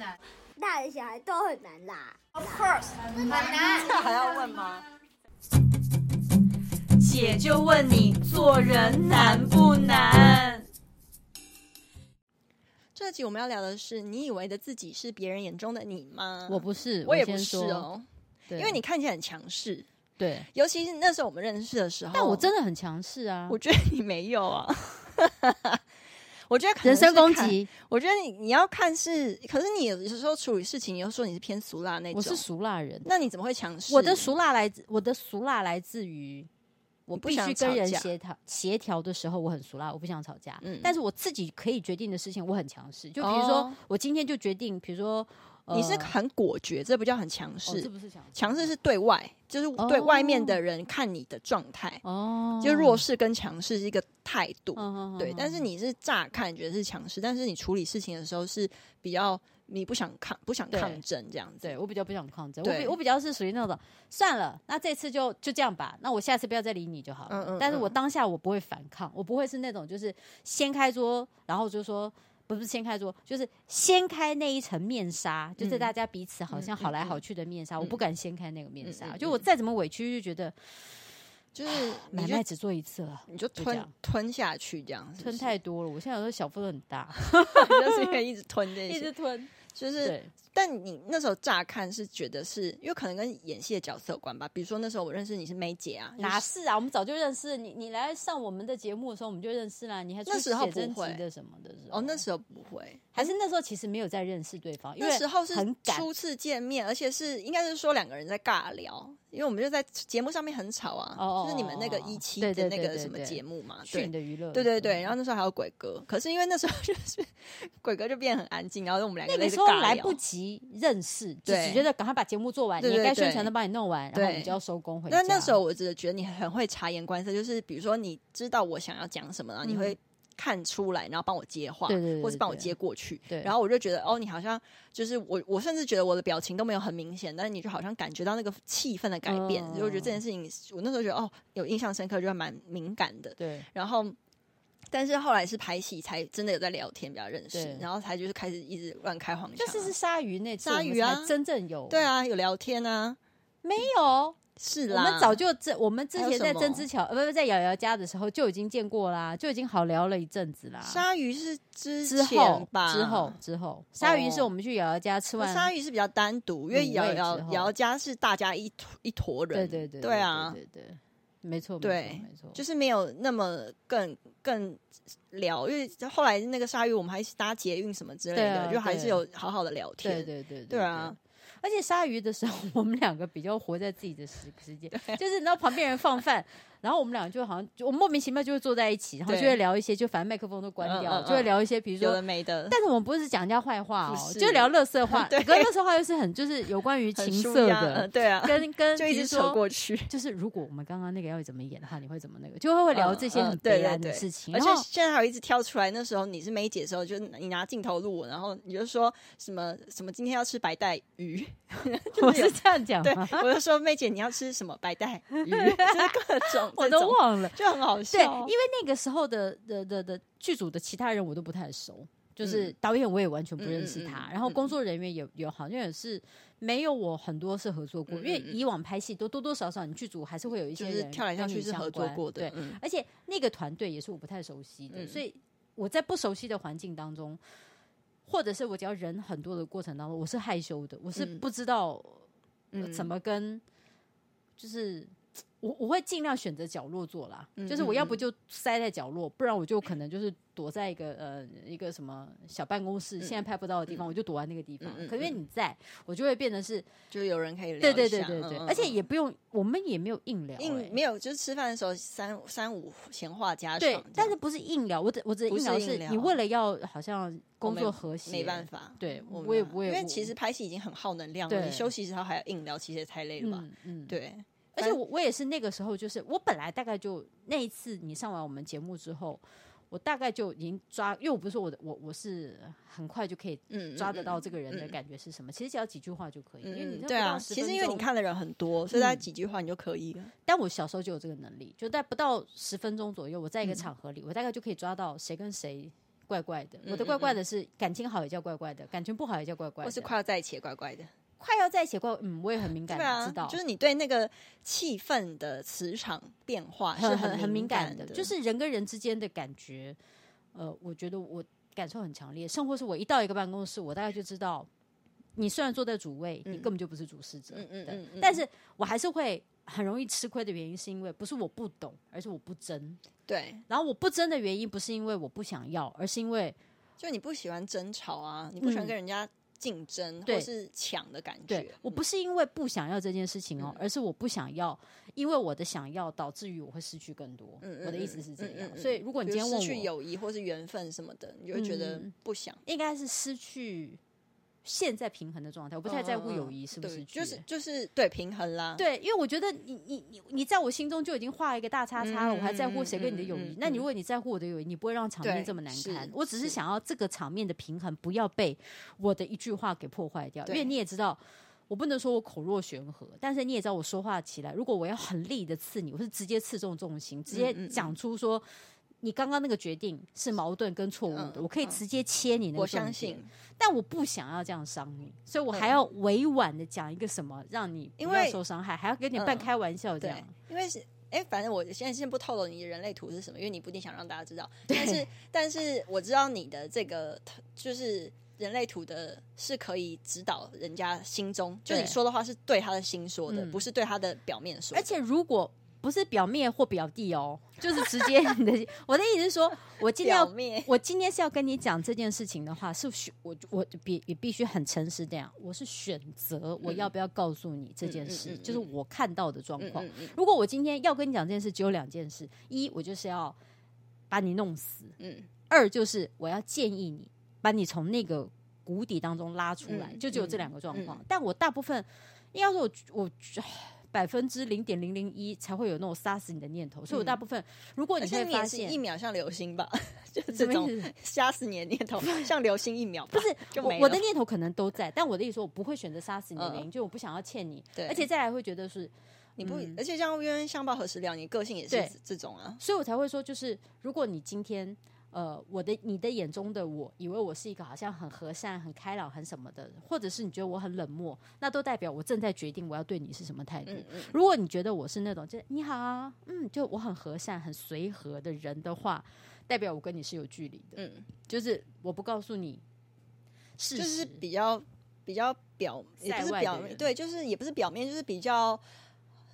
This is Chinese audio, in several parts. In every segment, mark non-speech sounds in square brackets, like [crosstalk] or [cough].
难？大人小孩都很难啦。Of course，很难。这还要问吗？姐就问你，做人难不难？这集我们要聊的是，你以为的自己是别人眼中的你吗？我不是，我也不是哦。因为你看起来很强势。对，尤其是那时候我们认识的时候，但我真的很强势啊！我觉得你没有啊。我觉得人身攻击。我觉得你你要看是，可是你有时候处理事情，你又说你是偏俗辣那种。我是俗辣人，那你怎么会强势？我的俗辣来自我的俗辣来自于我必须跟人协调协调的时候，我很俗辣，我不想吵架。嗯，但是我自己可以决定的事情，我很强势。就比如说，哦、我今天就决定，比如说。你是很果决，这不叫很强势。哦，这不是强势，强势是对外，就是对外面的人看你的状态。哦，就弱势跟强势是一个态度。哦，对。但是你是乍看觉得是强势，但是你处理事情的时候是比较你不想抗不想抗争这样子。对，我比较不想抗争，我比我比较是属于那种算了，那这次就就这样吧，那我下次不要再理你就好了。嗯嗯。但是我当下我不会反抗，我不会是那种就是掀开桌，然后就说。不是掀开桌，就是掀开那一层面纱，就是大家彼此好像好来好去的面纱。我不敢掀开那个面纱，就我再怎么委屈，就觉得就是买卖只做一次了，你就吞吞下去这样，吞太多了。我现在有时候小腹都很大，[laughs] 就是因为一直吞这 [laughs] 些，一直吞，就是。但你那时候乍看是觉得是，因为可能跟演戏的角色有关吧。比如说那时候我认识你是梅姐啊，哪是啊？我们早就认识你。你来上我们的节目的时候，我们就认识啦。你还那时候不会的什么的时候？哦，那时候不会，还是那时候其实没有在认识对方。因为那时候是初次见面，而且是应该是说两个人在尬聊，因为我们就在节目上面很吵啊。哦，就是你们那个一期的那个什么节目嘛，对的娱乐。对对对，然后那时候还有鬼哥，可是因为那时候就是 [laughs] 鬼哥就变得很安静，然后我们两个那个时候来不及认识。就只觉得赶快把节目做完，你该宣传的帮你弄完，然后你就要收工回家。那那时候我只是觉得你很会察言观色，就是比如说你知道我想要讲什么，然后你会看出来，然后帮我接话，或是帮我接过去。然后我就觉得哦，你好像就是我，我甚至觉得我的表情都没有很明显，但是你就好像感觉到那个气氛的改变。所以我觉得这件事情，我那时候觉得哦，有印象深刻，就还蛮敏感的。对，然后。但是后来是拍戏才真的有在聊天，比较认识，然后才就是开始一直乱开黄腔。就是是鲨鱼那鲨鱼啊，真正有对啊，有聊天啊，没有是啦。我们早就这，我们之前在曾之乔呃不不在瑶瑶家的时候就已经见过啦，就已经好聊了一阵子啦。鲨鱼是之之后吧，之后之后，鲨鱼是我们去瑶瑶家吃完，鲨鱼是比较单独，因为瑶瑶瑶瑶家是大家一一坨人，对对对对啊，对对。没错，对，没错，就是没有那么更更聊，因为后来那个鲨鱼，我们还一起搭捷运什么之类的，啊、就还是有好好的聊天。对对对，对，对，对啊！而且鲨鱼的时候，[laughs] 我们两个比较活在自己的时时间，就是你知道旁边人放饭。然后我们俩就好像就我莫名其妙就会坐在一起，然后就会聊一些，就反正麦克风都关掉，就会聊一些，比如说有的没的。但是我们不是讲人家坏话哦，就聊乐色话。[laughs] 对，可是垃圾话又是很就是有关于情色的，对啊，跟跟就一直扯过去。就是如果我们刚刚那个要怎么演的话，你会怎么那个？就会会聊这些很悲哀的事情。而且现在还有一直跳出来，那时候你是梅姐的时候，就你拿镜头录我，然后你就说什么什么今天要吃白带鱼，[laughs] 我是这样讲吗？我就说梅姐你要吃什么白带鱼，[laughs] 就是各种我都忘了。就很好笑，对，因为那个时候的的的的剧组的其他人我都不太熟，就是导演我也完全不认识他，然后工作人员也有好像也是没有我很多是合作过，因为以往拍戏都多多少少你剧组还是会有一些人跳来跳去是合作过的，对，而且那个团队也是我不太熟悉的，所以我在不熟悉的环境当中，或者是我只要人很多的过程当中，我是害羞的，我是不知道怎么跟就是。我我会尽量选择角落坐啦，嗯、就是我要不就塞在角落，嗯、不然我就可能就是躲在一个呃一个什么小办公室，嗯、现在拍不到的地方，嗯、我就躲在那个地方。嗯、可因为你在，我就会变得是，就是有人可以聊。对对对对对，嗯、而且也不用，我们也没有硬聊、欸，硬没有，就是吃饭的时候三三五闲话家常。对，但是不是硬聊，我只我只硬聊是，你为了要好像工作和谐，没办法。对，我我也不会，因为其实拍戏已经很耗能量了，你休息时候还要硬聊，其实也太累了吧？嗯，嗯对。而且我我也是那个时候，就是我本来大概就那一次你上完我们节目之后，我大概就已经抓，因为我不是说我的我我是很快就可以抓得到这个人的感觉是什么，其实只要几句话就可以。因为你对啊，其实因为你看的人很多，所以大概几句话你就可以了。但我小时候就有这个能力，就在不到十分钟左右，我在一个场合里，我大概就可以抓到谁跟谁怪怪的。我的怪怪的是感情好也叫怪怪的，感情不好也叫怪怪的，或是快要在一起也怪怪的。快要在一起过，嗯，我也很敏感，啊、知道，就是你对那个气氛的磁场变化是很很敏感的，就是人跟人之间的感觉，呃，我觉得我感受很强烈。甚或是我一到一个办公室，我大概就知道，你虽然坐在主位，嗯、你根本就不是主事者，嗯嗯嗯，嗯，但是我还是会很容易吃亏的原因，是因为不是我不懂，而是我不争。对，然后我不争的原因，不是因为我不想要，而是因为就你不喜欢争吵啊，你不喜欢跟人家、嗯。竞争或是抢的感觉，对，我不是因为不想要这件事情哦，嗯、而是我不想要，因为我的想要导致于我会失去更多。嗯、我的意思是这样，所以如果你今天问我失去友谊或是缘分什么的，你就会觉得不想，应该是失去。现在平衡的状态，我不太在乎友谊是不是，就是就是对平衡啦。对，因为我觉得你你你你在我心中就已经画一个大叉叉了，嗯、我还在乎谁跟你的友谊？那你如果你在乎我的友谊，你不会让场面这么难堪。我只是想要这个场面的平衡不要被我的一句话给破坏掉。因为你也知道，我不能说我口若悬河，但是你也知道我说话起来，如果我要很力的刺你，我是直接刺中重心，直接讲出说。你刚刚那个决定是矛盾跟错误的，嗯、我可以直接切你那个。我相信，但我不想要这样伤你，所以我还要委婉的讲一个什么，让你不要受伤害，还要跟你半开玩笑这样。嗯、因为是，哎、欸，反正我现在先不透露你的人类图是什么，因为你不一定想让大家知道。但是，但是我知道你的这个就是人类图的，是可以指导人家心中，就你说的话是对他的心说的，嗯、不是对他的表面说的。而且如果。不是表妹或表弟哦，[laughs] 就是直接你的。[laughs] 我的意思是说，我今天要，我今天是要跟你讲这件事情的话，是选我我必也必须很诚实这样，我是选择我要不要告诉你这件事，就是我看到的状况。如果我今天要跟你讲这件事，只有两件事：一，我就是要把你弄死；嗯，二就是我要建议你把你从那个谷底当中拉出来，就只有这两个状况。但我大部分应该说我，我我。百分之零点零零一才会有那种杀死你的念头，所以我大部分，如果你会发现一秒像流星吧，[laughs] 就 [laughs] 这种杀死你的念头 [laughs] 像流星一秒，不是我我的念头可能都在，但我的意思说，我不会选择杀死你的原因，就我不想要欠你，对，而且再来会觉得是你不，而且像冤冤相报何时了，你个性也是这种啊，所以我才会说，就是如果你今天。呃，我的你的眼中的我，以为我是一个好像很和善、很开朗、很什么的，或者是你觉得我很冷漠，那都代表我正在决定我要对你是什么态度。嗯嗯、如果你觉得我是那种就你好啊，嗯，就我很和善、很随和的人的话，代表我跟你是有距离的。嗯，就是我不告诉你，就是比较比较表，也不是表面，对，就是也不是表面，就是比较。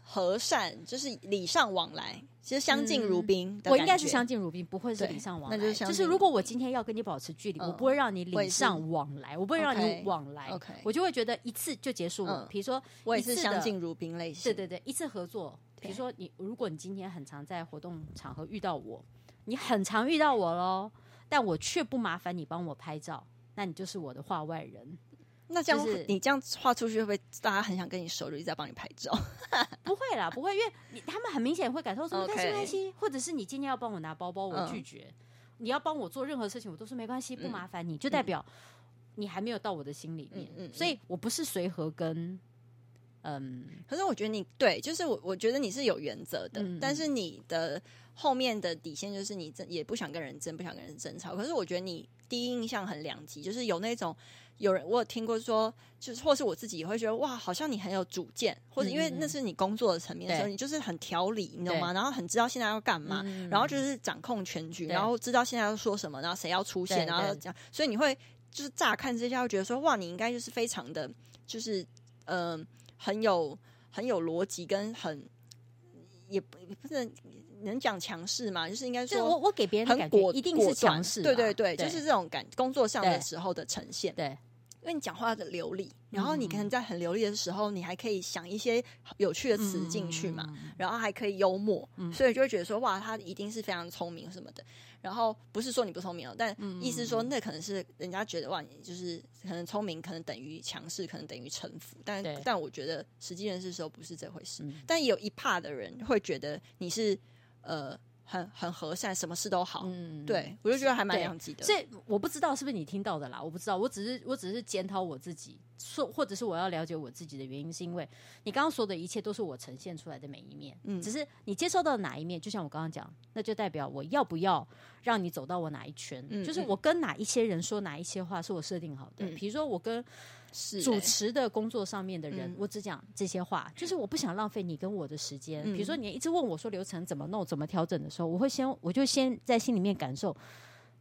和善就是礼尚往来，其实相敬如宾。我应该是相敬如宾，不会是礼尚往来。那就是就是，如果我今天要跟你保持距离，我不会让你礼尚往来，我不会让你往来。OK，我就会觉得一次就结束了。比如说，我也是相敬如宾类型。对对对，一次合作。比如说，你如果你今天很常在活动场合遇到我，你很常遇到我喽，但我却不麻烦你帮我拍照，那你就是我的话外人。那这样、就是、你这样画出去，会不会大家很想跟你熟，就一直在帮你拍照？[laughs] 不会啦，不会，因为你他们很明显会感受说没关系，没关系。或者是你今天要帮我拿包包，我拒绝；嗯、你要帮我做任何事情，我都说没关系，不麻烦你，嗯、就代表你还没有到我的心里面。嗯嗯，所以我不是随和跟嗯，可是我觉得你对，就是我我觉得你是有原则的，嗯、但是你的后面的底线就是你也不想跟人争，不想跟人争吵。可是我觉得你第一印象很两极，就是有那种。有人我有听过说，就是或是我自己也会觉得哇，好像你很有主见，或者因为那是你工作的层面的时候，你就是很条理，你懂吗？然后很知道现在要干嘛，然后就是掌控全局，然后知道现在要说什么，然后谁要出现，然后这样，所以你会就是乍看之下会觉得说哇，你应该就是非常的，就是嗯、呃，很有很有逻辑跟很也不不是。能讲强势吗？就是应该说，我我给别人的感觉一定是强势，对对对，就是这种感工作上的时候的呈现。对，因为你讲话的流利，然后你可能在很流利的时候，你还可以想一些有趣的词进去嘛，然后还可以幽默，所以就会觉得说，哇，他一定是非常聪明什么的。然后不是说你不聪明哦，但意思说那可能是人家觉得哇，你就是可能聪明，可能等于强势，可能等于臣服。但但我觉得实际认识的时候不是这回事。但有一 part 的人会觉得你是。呃，很很和善，什么事都好。嗯，对，我就觉得还蛮两极的。所以我不知道是不是你听到的啦，我不知道，我只是我只是检讨我自己，说或者是我要了解我自己的原因，是因为你刚刚说的一切都是我呈现出来的每一面。嗯，只是你接受到哪一面，就像我刚刚讲，那就代表我要不要让你走到我哪一圈，嗯，就是我跟哪一些人说哪一些话是我设定好的。比如说我跟。主持的工作上面的人，我只讲这些话，就是我不想浪费你跟我的时间。比如说，你一直问我说流程怎么弄、怎么调整的时候，我会先，我就先在心里面感受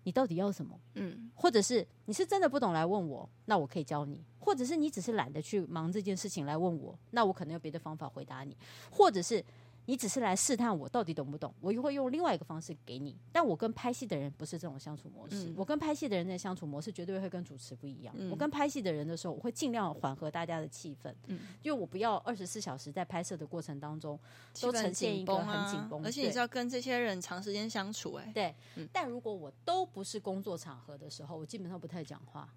你到底要什么。嗯，或者是你是真的不懂来问我，那我可以教你；或者是你只是懒得去忙这件事情来问我，那我可能有别的方法回答你；或者是。你只是来试探我到底懂不懂，我又会用另外一个方式给你。但我跟拍戏的人不是这种相处模式，嗯、我跟拍戏的人的相处模式绝对会跟主持不一样。嗯、我跟拍戏的人的时候，我会尽量缓和大家的气氛，嗯、因为我不要二十四小时在拍摄的过程当中都呈现一个很紧绷，而且你是要跟这些人长时间相处、欸，哎，对。嗯、但如果我都不是工作场合的时候，我基本上不太讲话。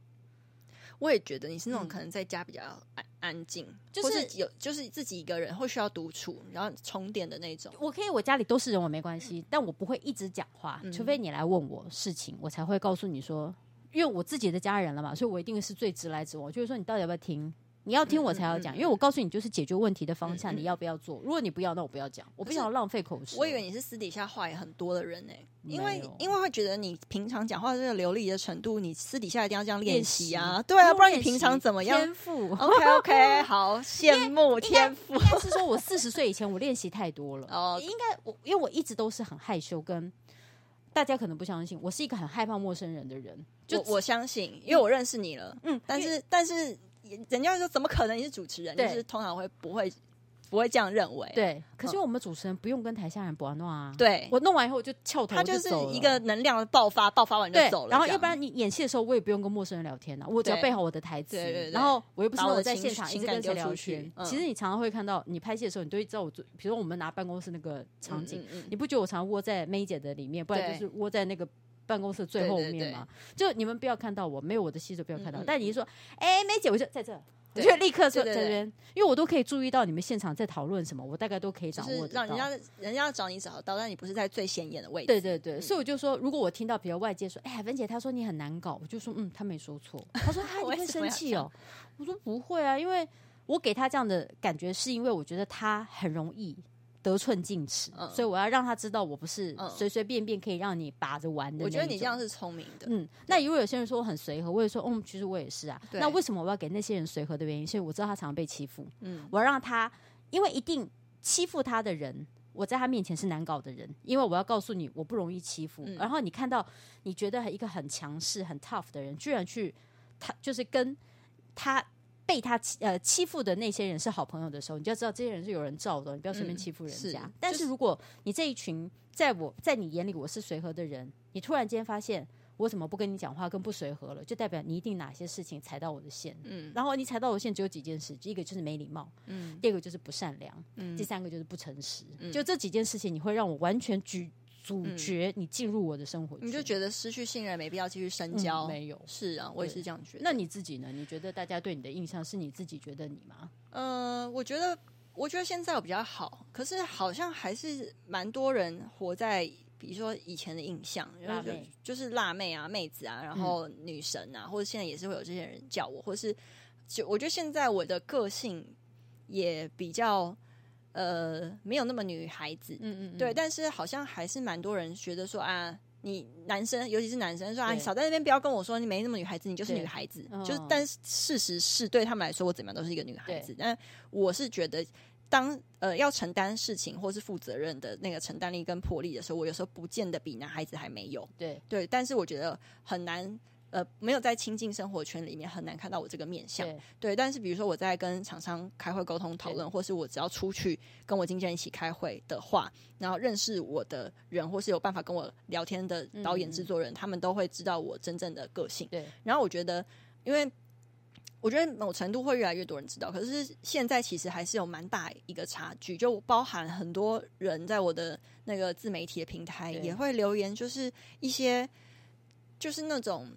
我也觉得你是那种可能在家比较安安静，就是、是有就是自己一个人会需要独处，然后充电的那种。我可以，我家里都是人，我没关系，但我不会一直讲话，除非你来问我事情，我才会告诉你说，因为我自己的家人了嘛，所以我一定是最直来直往，就是说你到底要不要听。你要听我才要讲，因为我告诉你就是解决问题的方向，你要不要做？如果你不要，那我不要讲，我不想要浪费口舌。我以为你是私底下话也很多的人呢，因为因为会觉得你平常讲话这个流利的程度，你私底下一定要这样练习啊，对啊，不然你平常怎么样？天赋，OK OK，[laughs] 好羡慕天赋。应该是说我四十岁以前我练习太多了 [laughs] 哦，应该我因为我一直都是很害羞，跟大家可能不相信，我是一个很害怕陌生人的人。就我相信，因为我认识你了，嗯，但是但是。人家说怎么可能你是主持人？就是通常会不会不会这样认为？对，可是我们主持人不用跟台下人玩弄啊。对，我弄完以后我就翘头，他就是一个能量的爆发，爆发完就走了。然后一般你演戏的时候，我也不用跟陌生人聊天啊，我只要背好我的台词。然后我又不是我在现场一直跟谁聊天。其实你常常会看到，你拍戏的时候，你都会知道我，比如说我们拿办公室那个场景，你不觉得我常常窝在 May 姐的里面，不然就是窝在那个。办公室最后面嘛，就你们不要看到我，没有我的戏就不要看到。但你一说，哎，梅姐，我就在这，我就立刻说这边，因为我都可以注意到你们现场在讨论什么，我大概都可以掌握到。让人家人家找你找得到，但你不是在最显眼的位置。对对对，所以我就说，如果我听到比如外界说，哎，文姐她说你很难搞，我就说，嗯，她没说错。她说 [laughs] 她会生气哦，我说不会啊，因为我给她这样的感觉，是因为我觉得她很容易。得寸进尺，嗯、所以我要让他知道我不是随随便便可以让你把着玩的。我觉得你这样是聪明的。嗯，那如果有些人说我很随和，我也说，嗯，其实我也是啊。那为什么我要给那些人随和的原因？是因为我知道他常常被欺负。嗯，我要让他，因为一定欺负他的人，我在他面前是难搞的人，因为我要告诉你，我不容易欺负。嗯、然后你看到你觉得一个很强势、很 tough 的人，居然去他就是跟他。被他欺呃欺负的那些人是好朋友的时候，你就要知道这些人是有人罩的，你不要随便欺负人家。嗯、是但是如果你这一群在我在你眼里我是随和的人，你突然间发现我怎么不跟你讲话跟不随和了，就代表你一定哪些事情踩到我的线。嗯，然后你踩到我的线只有几件事，第一个就是没礼貌，嗯，第二个就是不善良，嗯，第三个就是不诚实。嗯、就这几件事情，你会让我完全举。主角，你进入我的生活，你就觉得失去信任，没必要继续深交。没有，是啊，我也是这样觉得。那你自己呢？你觉得大家对你的印象是你自己觉得你吗？呃，我觉得，我觉得现在我比较好，可是好像还是蛮多人活在，比如说以前的印象，辣妹，就是辣妹啊、妹子啊，然后女神啊，或者现在也是会有这些人叫我，或是就我觉得现在我的个性也比较。呃，没有那么女孩子，嗯嗯，对，但是好像还是蛮多人觉得说啊，你男生，尤其是男生说啊，你少在那边不要跟我说你没那么女孩子，你就是女孩子，就是，但是事实是对他们来说，我怎么样都是一个女孩子。但我是觉得，当呃要承担事情或是负责任的那个承担力跟魄力的时候，我有时候不见得比男孩子还没有。对对，但是我觉得很难。呃，没有在亲近生活圈里面，很难看到我这个面相。对，对，但是比如说我在跟厂商开会沟通讨论，或是我只要出去跟我经纪人一起开会的话，然后认识我的人，或是有办法跟我聊天的导演、制作人，嗯、他们都会知道我真正的个性。对，然后我觉得，因为我觉得某程度会越来越多人知道，可是现在其实还是有蛮大一个差距，就包含很多人在我的那个自媒体的平台也会留言，就是一些就是那种。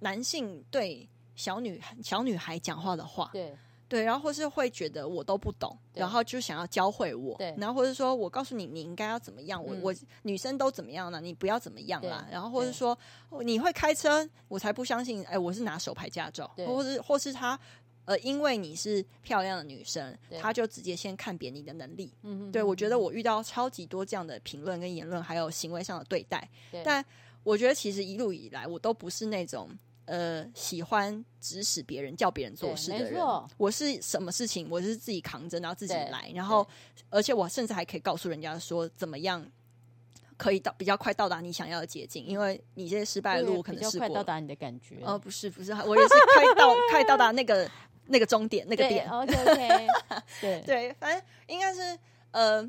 男性对小女小女孩讲话的话，对。对，然后或是会觉得我都不懂，然后就想要教会我，对，然后或者说我告诉你你应该要怎么样，我我女生都怎么样了，你不要怎么样啦，然后或者说你会开车，我才不相信，哎，我是拿手牌驾照，或是或是他。呃，因为你是漂亮的女生，他就直接先看扁你的能力。嗯对，我觉得我遇到超级多这样的评论跟言论，还有行为上的对待。对。但我觉得其实一路以来，我都不是那种呃喜欢指使别人、叫别人做事的人。我是什么事情，我是自己扛着，然后自己来，然后而且我甚至还可以告诉人家说怎么样可以到比较快到达你想要的捷径，因为你这些失败的路可能是快到达你的感觉。哦，不是不是，我也是快到快到达那个。那个终点，那个点，OK OK，[laughs] 对对，反正应该是呃，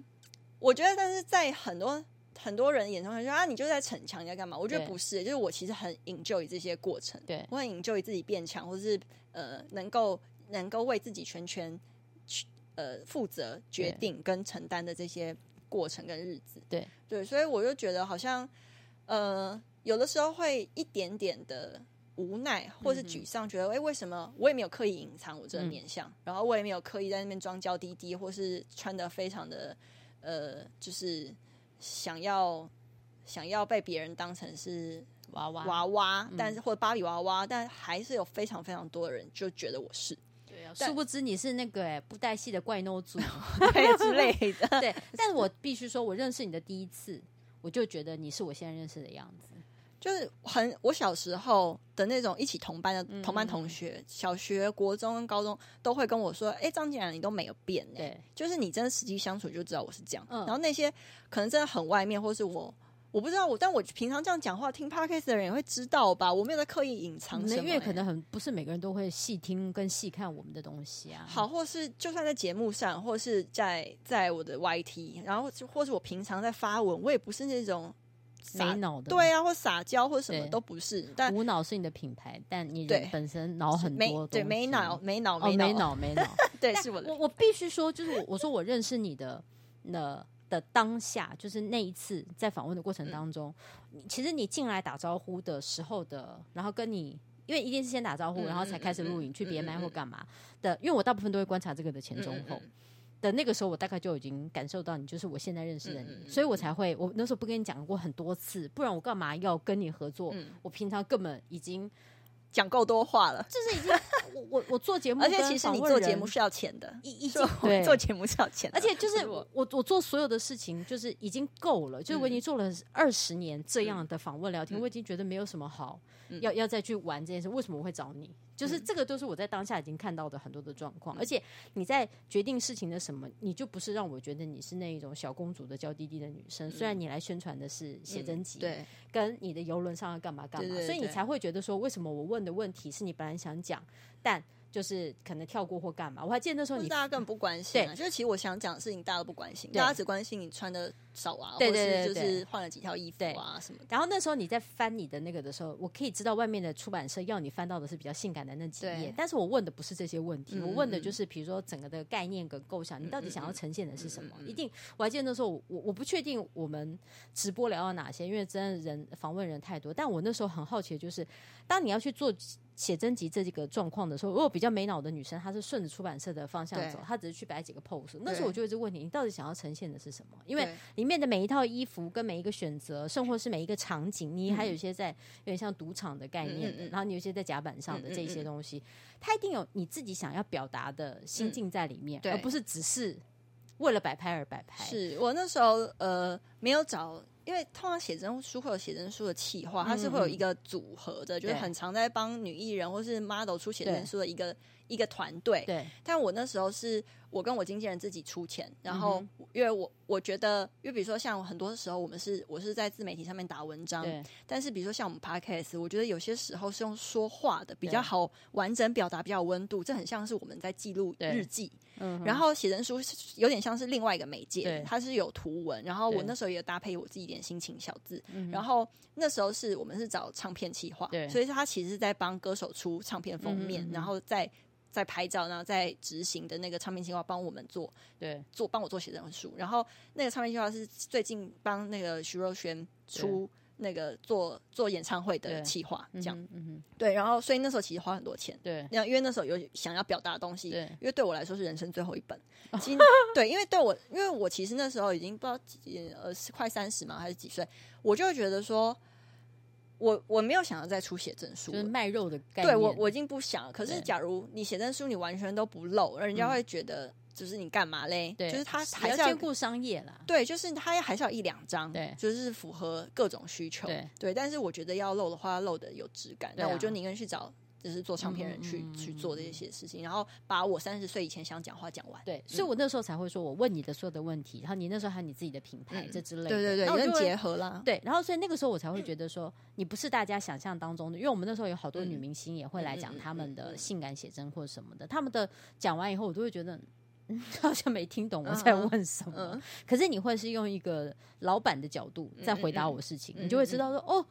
我觉得，但是在很多很多人眼中，说啊，你就在逞强，你在干嘛？我觉得不是，就是我其实很 enjoy 这些过程，对。我很 enjoy 自己变强，或是呃，能够能够为自己全权去呃负责、决定跟承担的这些过程跟日子，对。对，所以我就觉得好像呃，有的时候会一点点的。无奈或是沮丧，觉得哎、欸，为什么我也没有刻意隐藏我这个面相，嗯、然后我也没有刻意在那边装娇滴滴，或是穿的非常的呃，就是想要想要被别人当成是娃娃。娃娃，但是或者芭比娃娃，但还是有非常非常多的人就觉得我是，对啊，殊不知你是那个哎布袋戏的怪孬组。[laughs] 对之类的，[laughs] 对，但是我必须说，我认识你的第一次，我就觉得你是我现在认识的样子。就是很我小时候的那种一起同班的同班同学，嗯、小学、国中跟高中都会跟我说：“哎、欸，张景然，你都没有变。”对，就是你真的实际相处就知道我是这样。嗯、然后那些可能真的很外面，或是我我不知道我，但我平常这样讲话，听 Podcast 的人也会知道吧？我没有在刻意隐藏什么、欸，因为可能很不是每个人都会细听跟细看我们的东西啊。好，或是就算在节目上，或是在在我的 YT，然后或是我平常在发文，我也不是那种。没脑的，对啊，或撒娇或什么都不是。但无脑是你的品牌，但你人本身脑很多。对，没脑，没脑，没脑，没脑。[laughs] 对，是我的。我我必须说，就是我我说我认识你的那的当下，就是那一次在访问的过程当中，其实你进来打招呼的时候的，然后跟你，因为一定是先打招呼，然后才开始录影去别麦或干嘛的，因为我大部分都会观察这个的前中后。的那个时候，我大概就已经感受到你就是我现在认识的你，嗯嗯嗯、所以我才会我那时候不跟你讲过很多次，不然我干嘛要跟你合作？嗯、我平常根本已经讲够多话了，就是已经我我我做节目，而且其实你做节目是要钱的，已已经对做节目是要钱的，而且就是我我我做所有的事情就是已经够了，就是我已经做了二十年这样的访问聊天，嗯、我已经觉得没有什么好。要要再去玩这件事，为什么我会找你？就是这个都是我在当下已经看到的很多的状况，嗯、而且你在决定事情的什么，你就不是让我觉得你是那一种小公主的娇滴滴的女生。嗯、虽然你来宣传的是写真集，嗯、对，跟你的游轮上要干嘛干嘛，所以你才会觉得说，为什么我问的问题是你本来想讲，但。就是可能跳过或干嘛，我还记得那时候你大家根本不关心，对，就是其实我想讲的事情大家都不关心，大家只关心你穿的少啊，或是就是换了几条衣服啊什么。然后那时候你在翻你的那个的时候，我可以知道外面的出版社要你翻到的是比较性感的那几页，但是我问的不是这些问题，我问的就是比如说整个的概念跟构想，你到底想要呈现的是什么？一定，我还记得那时候我我不确定我们直播聊到哪些，因为真的人访问人太多，但我那时候很好奇的就是，当你要去做。写真集这几个状况的时候，如果比较没脑的女生，她是顺着出版社的方向走，她只是去摆几个 pose。那时候我就一直问你，你到底想要呈现的是什么？因为里面的每一套衣服跟每一个选择，甚或是每一个场景，[laughs] 你还有一些在有点像赌场的概念的，然后你有些在甲板上的这些东西，它一定有你自己想要表达的心境在里面，而不是只是为了摆拍而摆拍。是我那时候呃没有找。因为通常写真书会有写真书的企划，它是会有一个组合的，嗯、就是很常在帮女艺人或是 model 出写真书的一个一个团队。对，但我那时候是我跟我经纪人自己出钱，然后因为我我觉得，因为比如说像很多时候我们是我是在自媒体上面打文章，对但是比如说像我们 Podcast，我觉得有些时候是用说话的比较好完整表达，比较有温度，这很像是我们在记录日记。嗯，然后写真书有点像是另外一个媒介，对它是有图文。然后我那时候也搭配我自己一点心情小字。嗯然后那时候是我们是找唱片企划，对所以他其实是在帮歌手出唱片封面，嗯、然后再在拍照，然后在执行的那个唱片企划帮我们做，对，做帮我做写真书。然后那个唱片企划是最近帮那个徐若瑄出那个做做演唱会的企划，这样，对，然后所以那时候其实花很多钱，对，因为那时候有想要表达的东西，对，因为对我来说是人生最后一本，[laughs] 其实对，因为对我，因为我其实那时候已经不知道几呃快三十嘛还是几岁，我就会觉得说，我我没有想要再出写真书，就是卖肉的概念，对我我已经不想了。可是假如你写真书你完全都不露，人家会觉得。就是你干嘛嘞？对，就是他还是要兼顾商业啦。对，就是他还是要一两张，对，就是符合各种需求。对，对。但是我觉得要露的话，要露的有质感。那我就宁愿去找，就是做唱片人去去做这些事情，然后把我三十岁以前想讲话讲完。对，所以我那时候才会说，我问你的所有的问题，然后你那时候还有你自己的品牌这之类的，对对对，然后结合了。对，然后所以那个时候我才会觉得说，你不是大家想象当中的，因为我们那时候有好多女明星也会来讲他们的性感写真或者什么的，他们的讲完以后，我都会觉得。[laughs] 好像没听懂我在问什么，嗯。嗯、可是你会是用一个老板的角度在回答我事情，你就会知道说哦，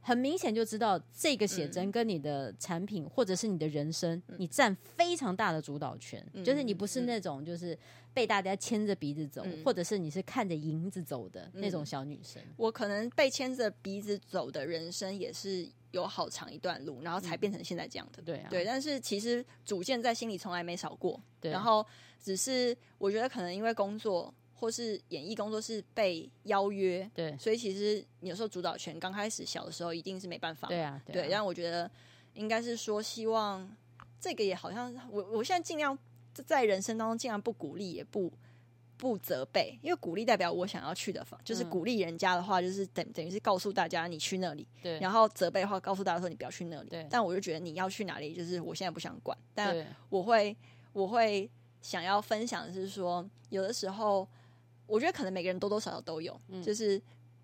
很明显就知道这个写真跟你的产品或者是你的人生，嗯、你占非常大的主导权，嗯、就是你不是那种就是被大家牵着鼻子走，嗯、或者是你是看着银子走的那种小女生。我可能被牵着鼻子走的人生也是。有好长一段路，然后才变成现在这样的。嗯、对啊，对，但是其实主见在心里从来没少过。对，然后只是我觉得可能因为工作或是演艺工作是被邀约，对，所以其实有时候主导权刚开始小的时候一定是没办法。对啊，对，啊对。但我觉得应该是说，希望这个也好像我我现在尽量在人生当中尽量不鼓励，也不。不责备，因为鼓励代表我想要去的方，就是鼓励人家的话，就是等等于是告诉大家你去那里。对。然后责备的话，告诉大家说你不要去那里。对。但我就觉得你要去哪里，就是我现在不想管。但我会，我会想要分享的是说，有的时候，我觉得可能每个人多多少少都有，嗯、就是。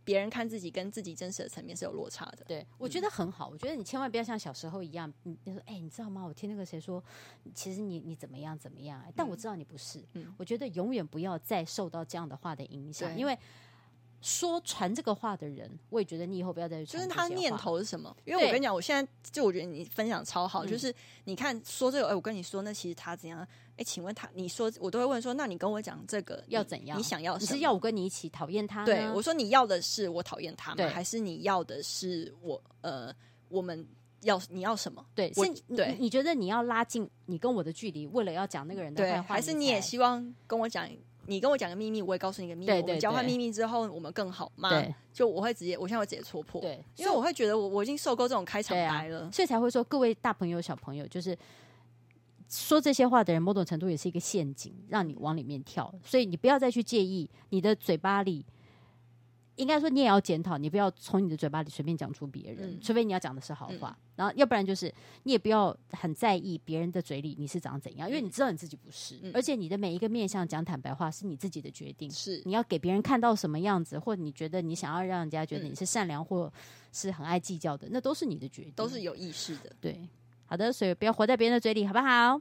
别人看自己跟自己真实的层面是有落差的，对，我觉得很好。我觉得你千万不要像小时候一样，你你说，哎、欸，你知道吗？我听那个谁说，其实你你怎么样怎么样、欸？但我知道你不是。嗯，我觉得永远不要再受到这样的话的影响，因为说传这个话的人，我也觉得你以后不要再传。就是他念头是什么？因为我跟你讲，我现在就我觉得你分享超好，对就是你看说这个，哎、欸，我跟你说，那其实他怎样？哎，请问他，你说我都会问说，那你跟我讲这个要怎样？你想要什么？你是要我跟你一起讨厌他？对，我说你要的是我讨厌他吗？还是你要的是我呃，我们要你要什么？对，是，对，你觉得你要拉近你跟我的距离，为了要讲那个人的坏话，还是你也希望跟我讲？你跟我讲个秘密，我也告诉你个秘密。我们交换秘密之后，我们更好吗？对，就我会直接，我现在会直接戳破。对，因为我会觉得我我已经受够这种开场白了，所以才会说各位大朋友小朋友就是。说这些话的人，某种程度也是一个陷阱，让你往里面跳。所以你不要再去介意你的嘴巴里，应该说你也要检讨，你不要从你的嘴巴里随便讲出别人，嗯、除非你要讲的是好话。嗯、然后要不然就是你也不要很在意别人的嘴里你是长怎样，因为你知道你自己不是。嗯、而且你的每一个面向讲坦白话是你自己的决定，是你要给别人看到什么样子，或者你觉得你想要让人家觉得你是善良或是很爱计较的，那都是你的决定，都是有意识的。对。好的，所以不要活在别人的嘴里，好不好？